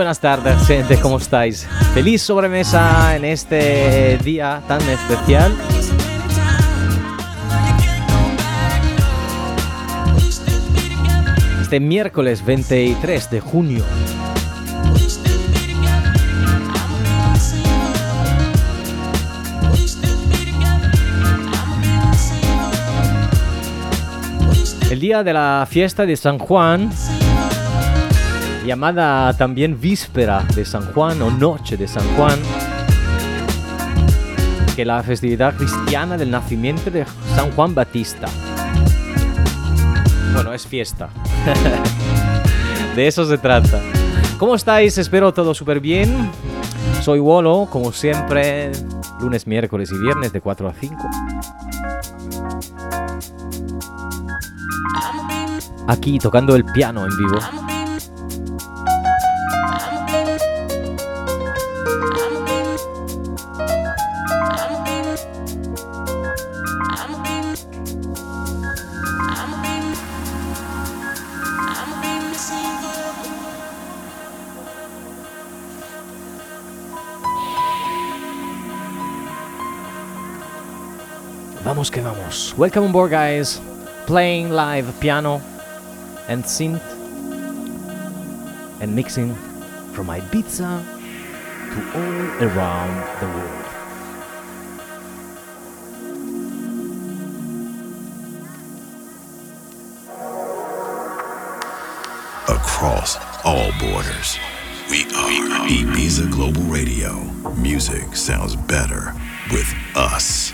buenas tardes, gente, ¿cómo estáis? Feliz sobremesa en este día tan especial. Este miércoles 23 de junio. El día de la fiesta de San Juan llamada también víspera de San Juan o noche de San Juan, que la festividad cristiana del nacimiento de San Juan Batista. Bueno, es fiesta. de eso se trata. ¿Cómo estáis? Espero todo súper bien. Soy Wolo, como siempre, lunes, miércoles y viernes de 4 a 5. Aquí tocando el piano en vivo. Vamos que vamos. Welcome on board, guys. Playing live piano and synth and mixing from Ibiza to all around the world. Across all borders, we are Ibiza Global Radio. Music sounds better with us.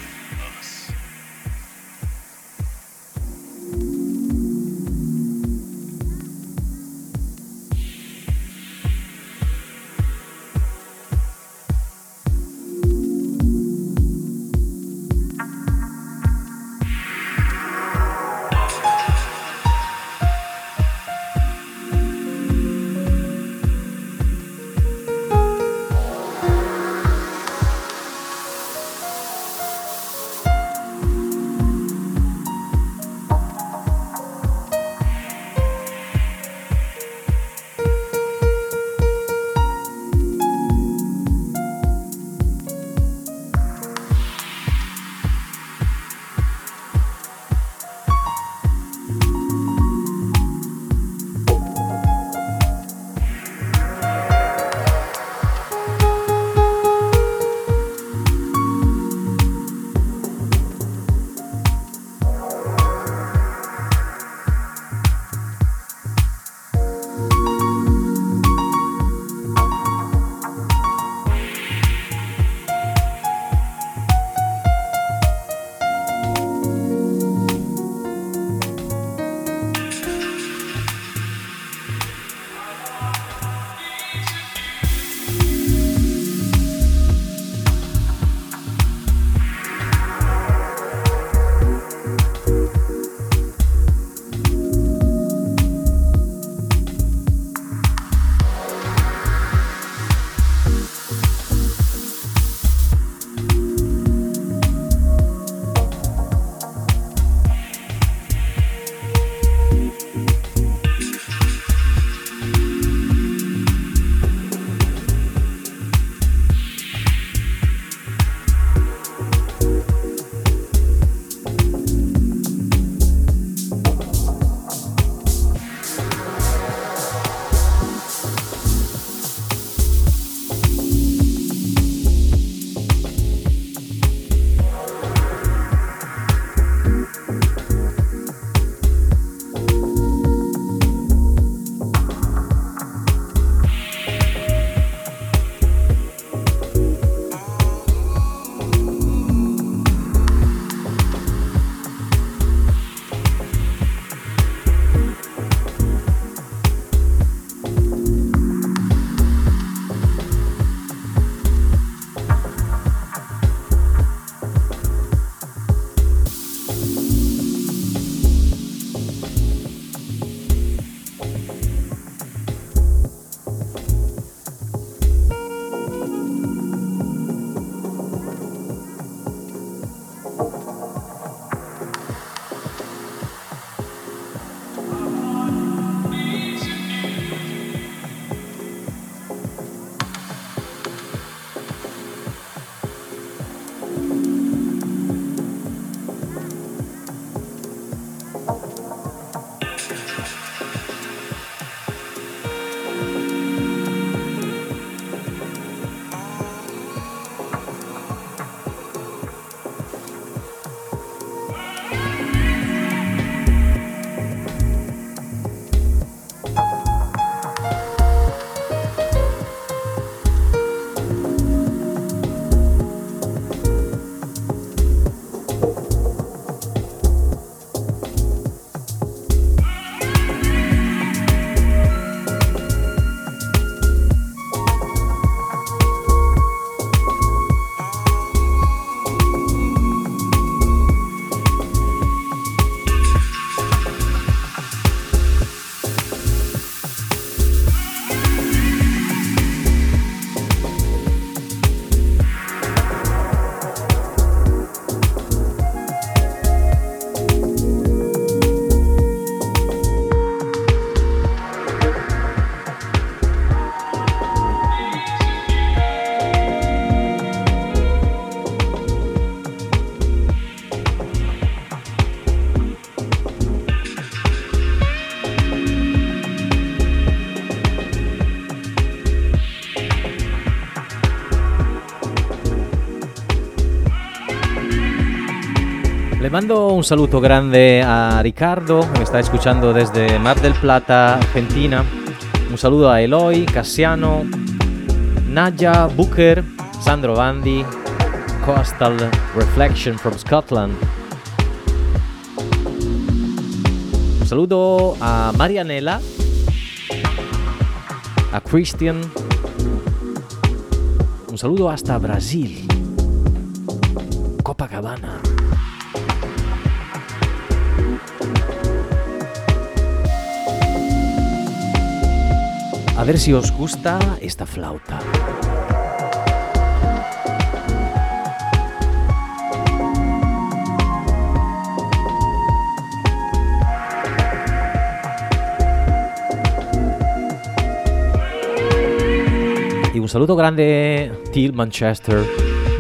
Mando un saludo grande a Ricardo, que me está escuchando desde Mar del Plata, Argentina. Un saludo a Eloy, Cassiano, Nadia, Booker, Sandro Bandi, Coastal Reflection from Scotland. Un saludo a Marianela, a Christian. Un saludo hasta Brasil. Copacabana. Ver si os gusta esta flauta. Y un saludo grande Till Manchester,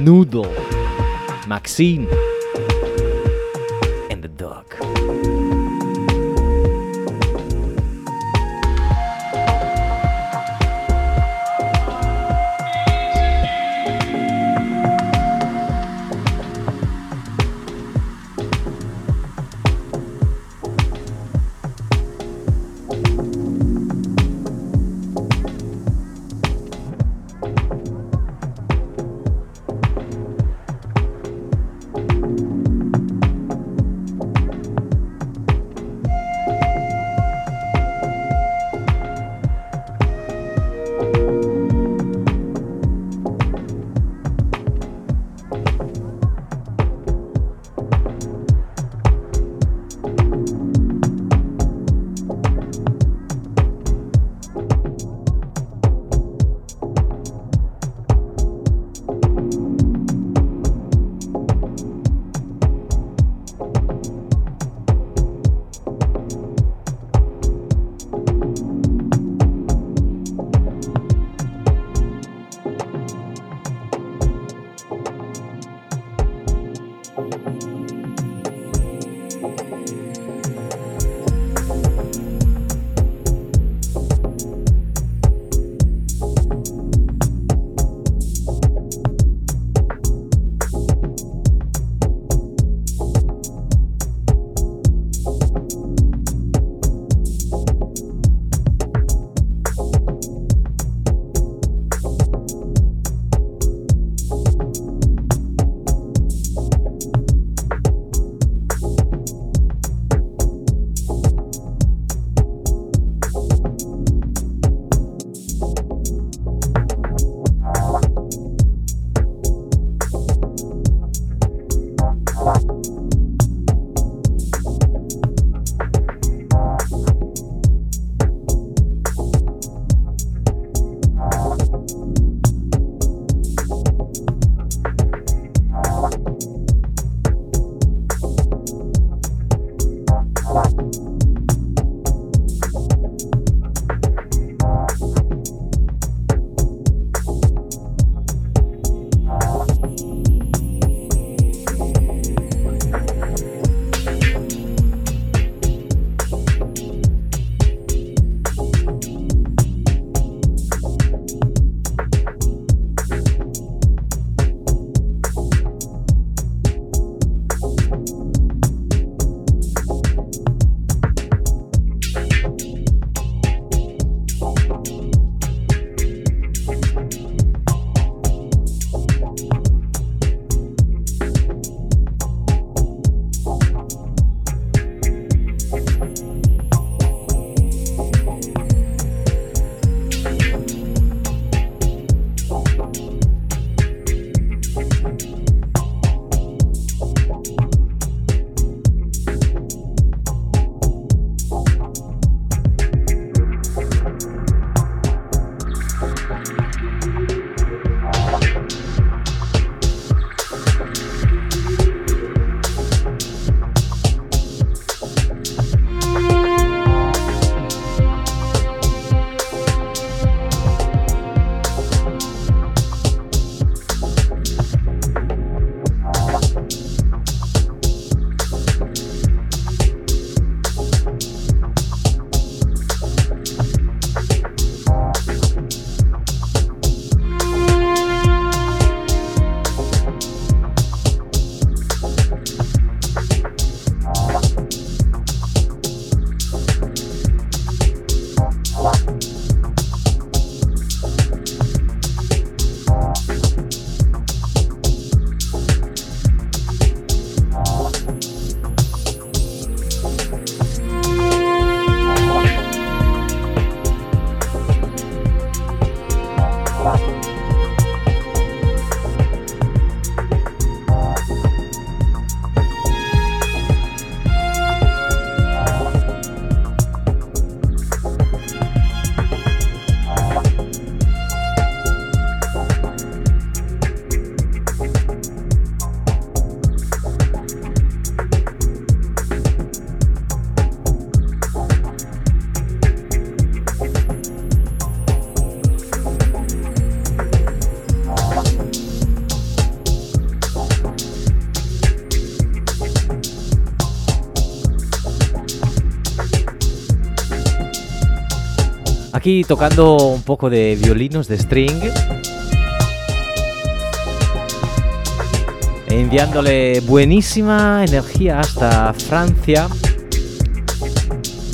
Noodle, Maxine Tocando un poco de violinos de string. Enviándole buenísima energía hasta Francia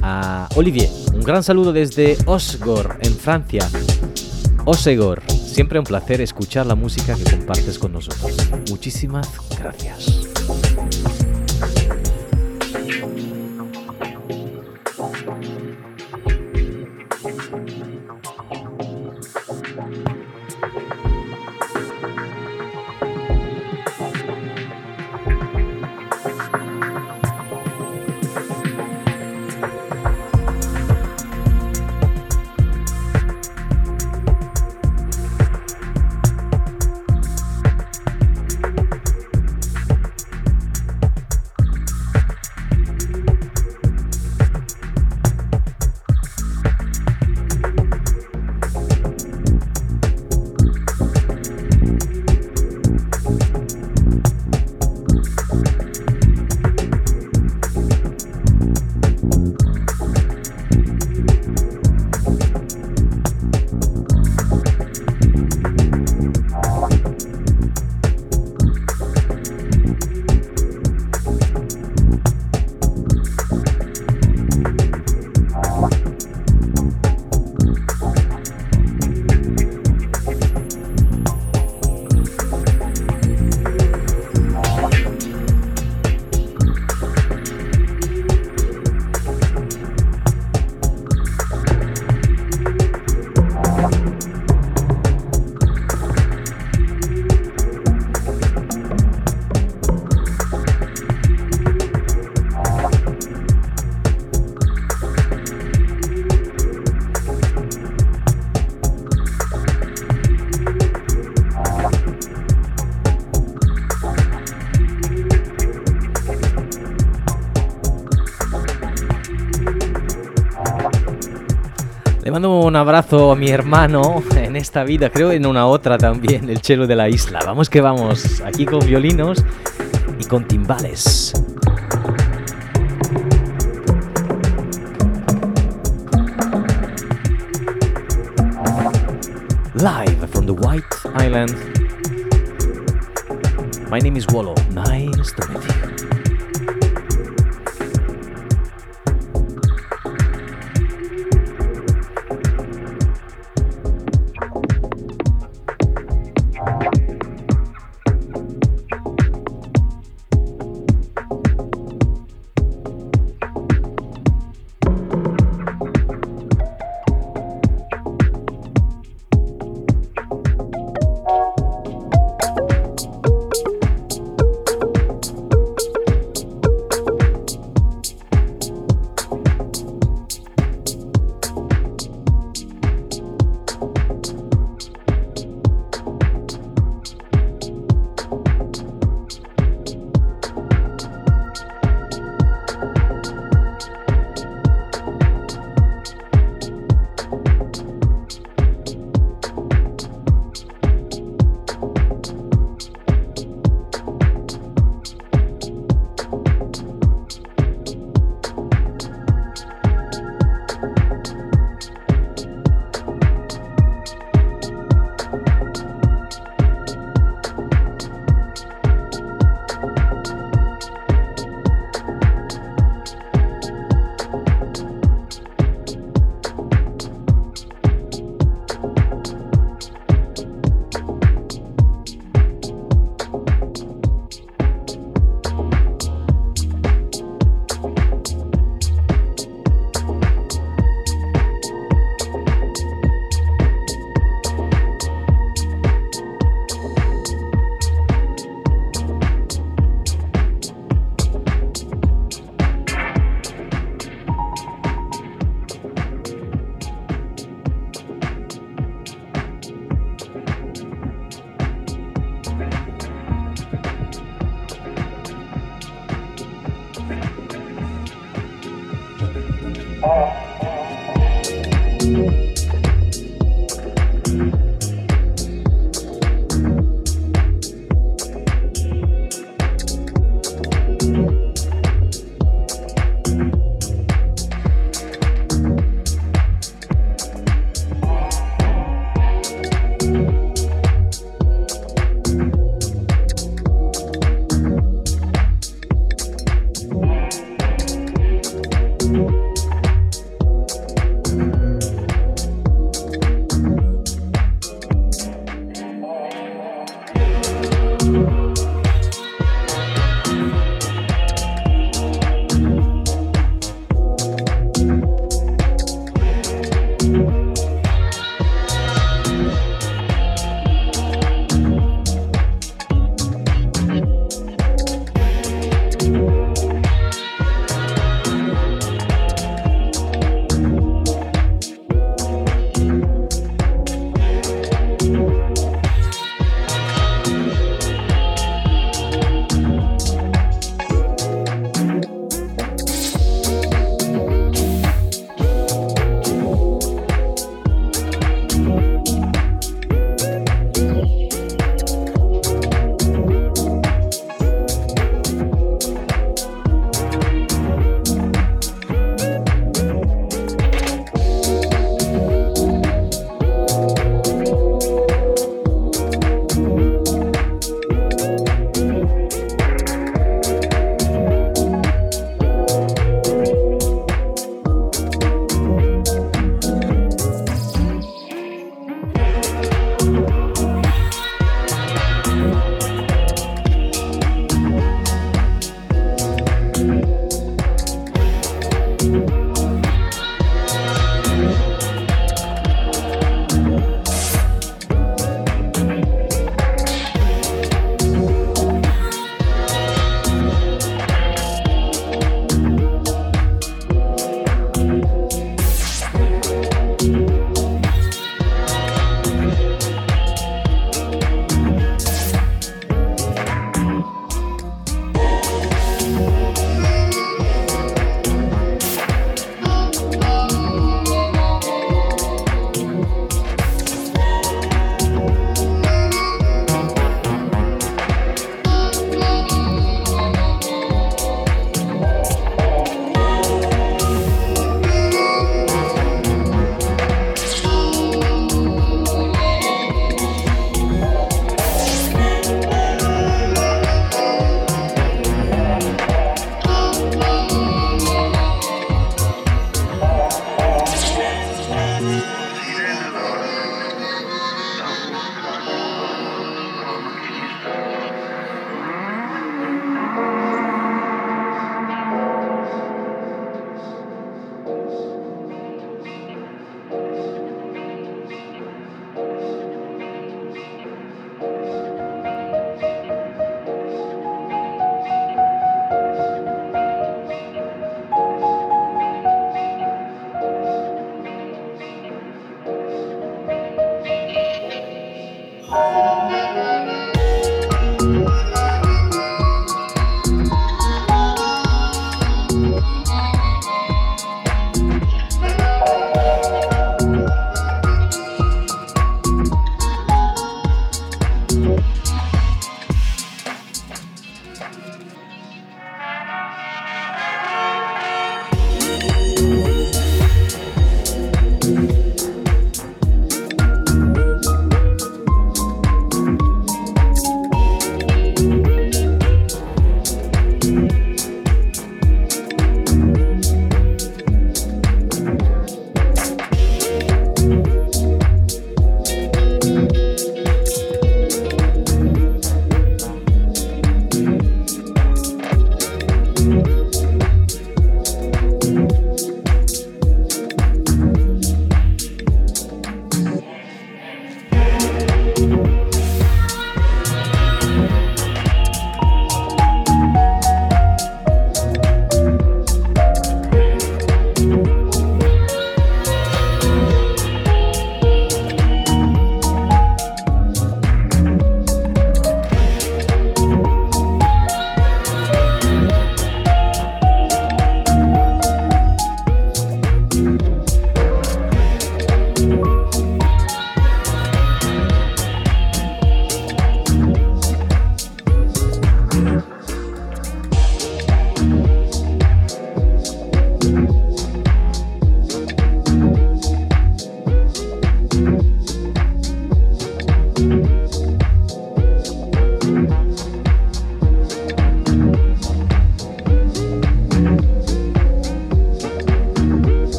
a Olivier. Un gran saludo desde Osgor, en Francia. Osegor, siempre un placer escuchar la música que compartes con nosotros. Muchísimas gracias. Abrazo a mi hermano en esta vida, creo en una otra también, el chelo de la isla. Vamos que vamos, aquí con violinos y con timbales. Live from the White Island. My name is Wallo.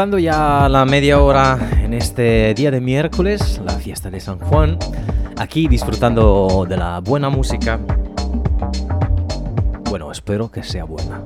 Cruzando ya la media hora en este día de miércoles, la fiesta de San Juan, aquí disfrutando de la buena música. Bueno, espero que sea buena.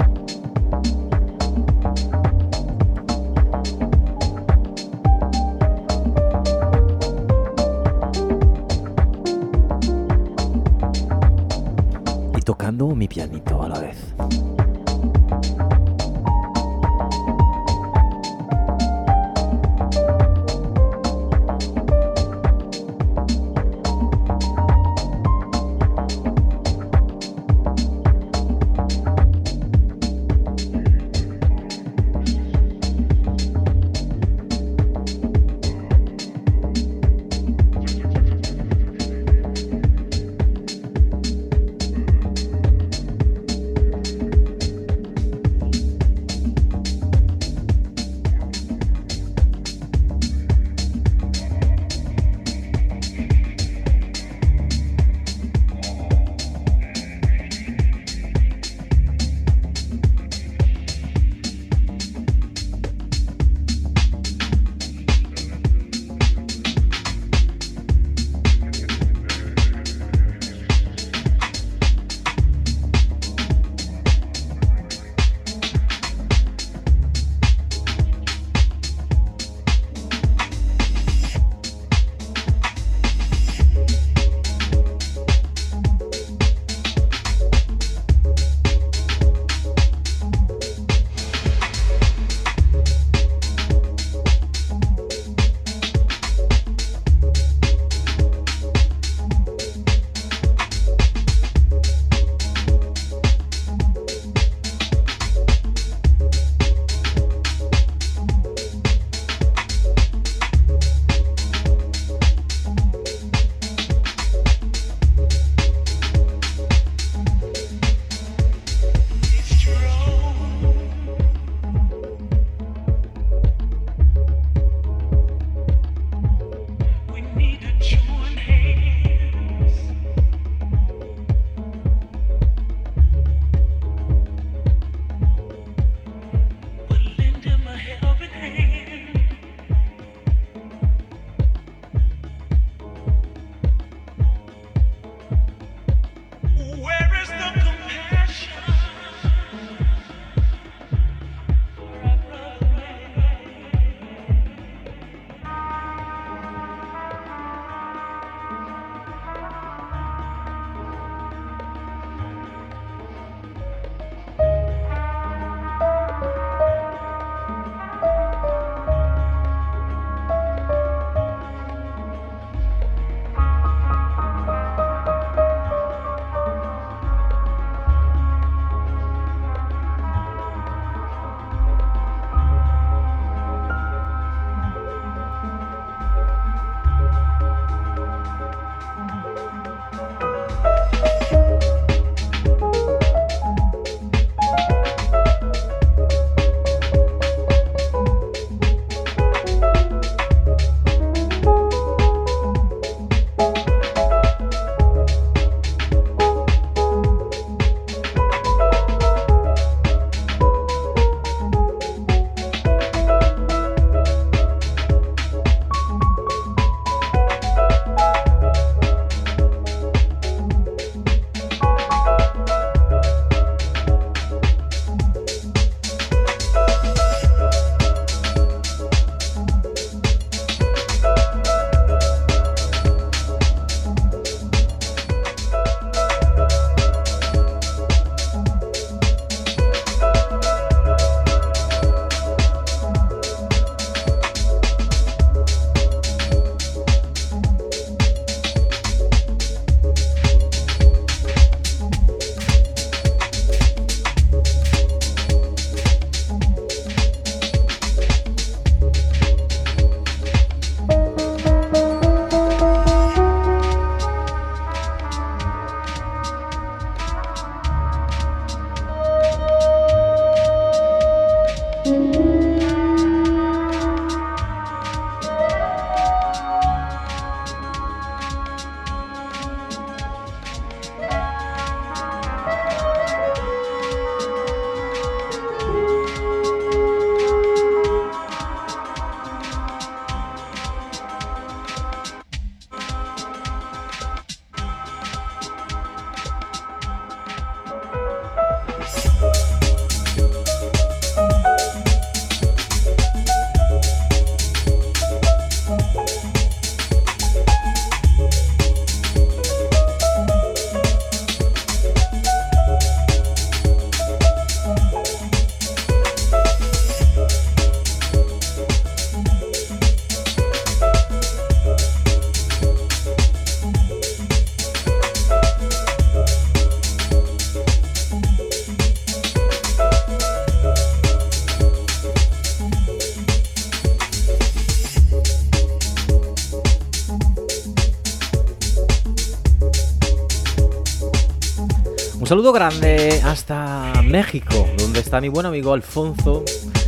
Saludo grande hasta México, donde está mi buen amigo Alfonso,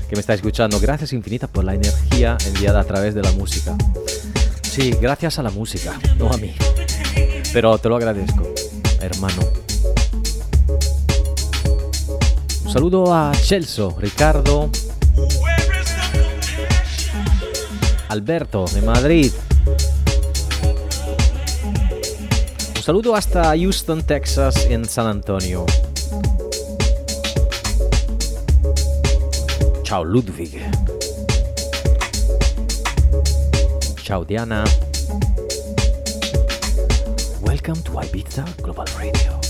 que me está escuchando. Gracias infinitas por la energía enviada a través de la música. Sí, gracias a la música, no a mí. Pero te lo agradezco, hermano. Un saludo a Celso, Ricardo, Alberto de Madrid. Saludo hasta Houston, Texas, en San Antonio. Ciao Ludwig. Ciao Diana. Welcome to Ibiza Global Radio.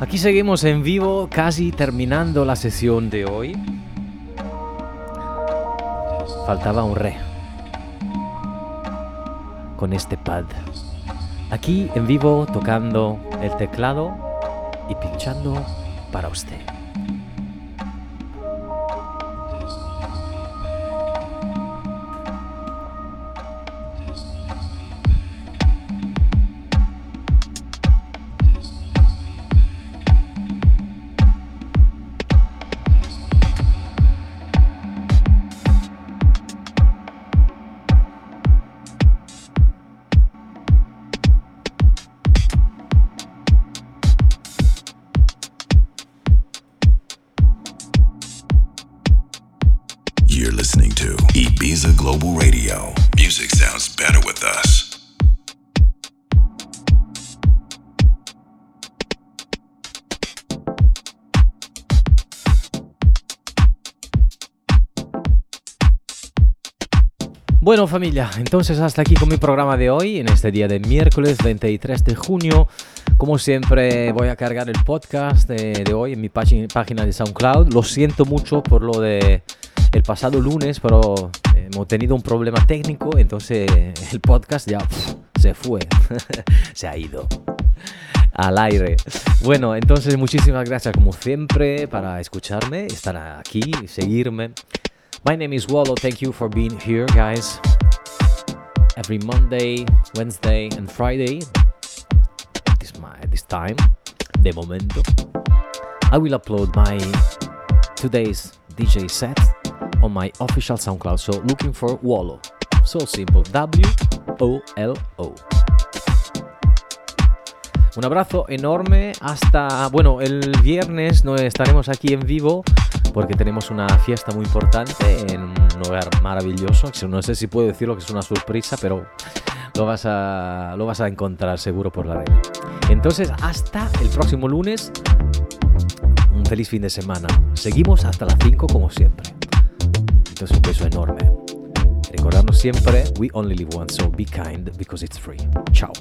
Aquí seguimos en vivo, casi terminando la sesión de hoy. Faltaba un re. Con este pad. Aquí en vivo tocando el teclado y pinchando para usted. Bueno familia, entonces hasta aquí con mi programa de hoy, en este día de miércoles 23 de junio. Como siempre voy a cargar el podcast de, hoy en mi página de SoundCloud. Lo siento mucho por lo de el pasado lunes, pero hemos tenido un problema técnico, entonces el podcast ya se fue, se ha ido al aire. Bueno, entonces muchísimas gracias como siempre para escucharme, estar aquí, seguirme. My name is Wallo. Thank you for being here, guys. Every Monday, Wednesday, and Friday, this my this time, de momento, I will upload my today's DJ set on my official SoundCloud. So looking for Wallo. So simple. W O L O. Un abrazo enorme hasta, bueno, el viernes no estaremos aquí en vivo porque tenemos una fiesta muy importante en un lugar maravilloso. No sé si puedo decirlo que es una sorpresa, pero lo vas a, lo vas a encontrar seguro por la red. Entonces, hasta el próximo lunes. Un feliz fin de semana. Seguimos hasta las 5 como siempre. Entonces, un beso enorme. Recordarnos siempre, we only live once, so be kind because it's free. Chao.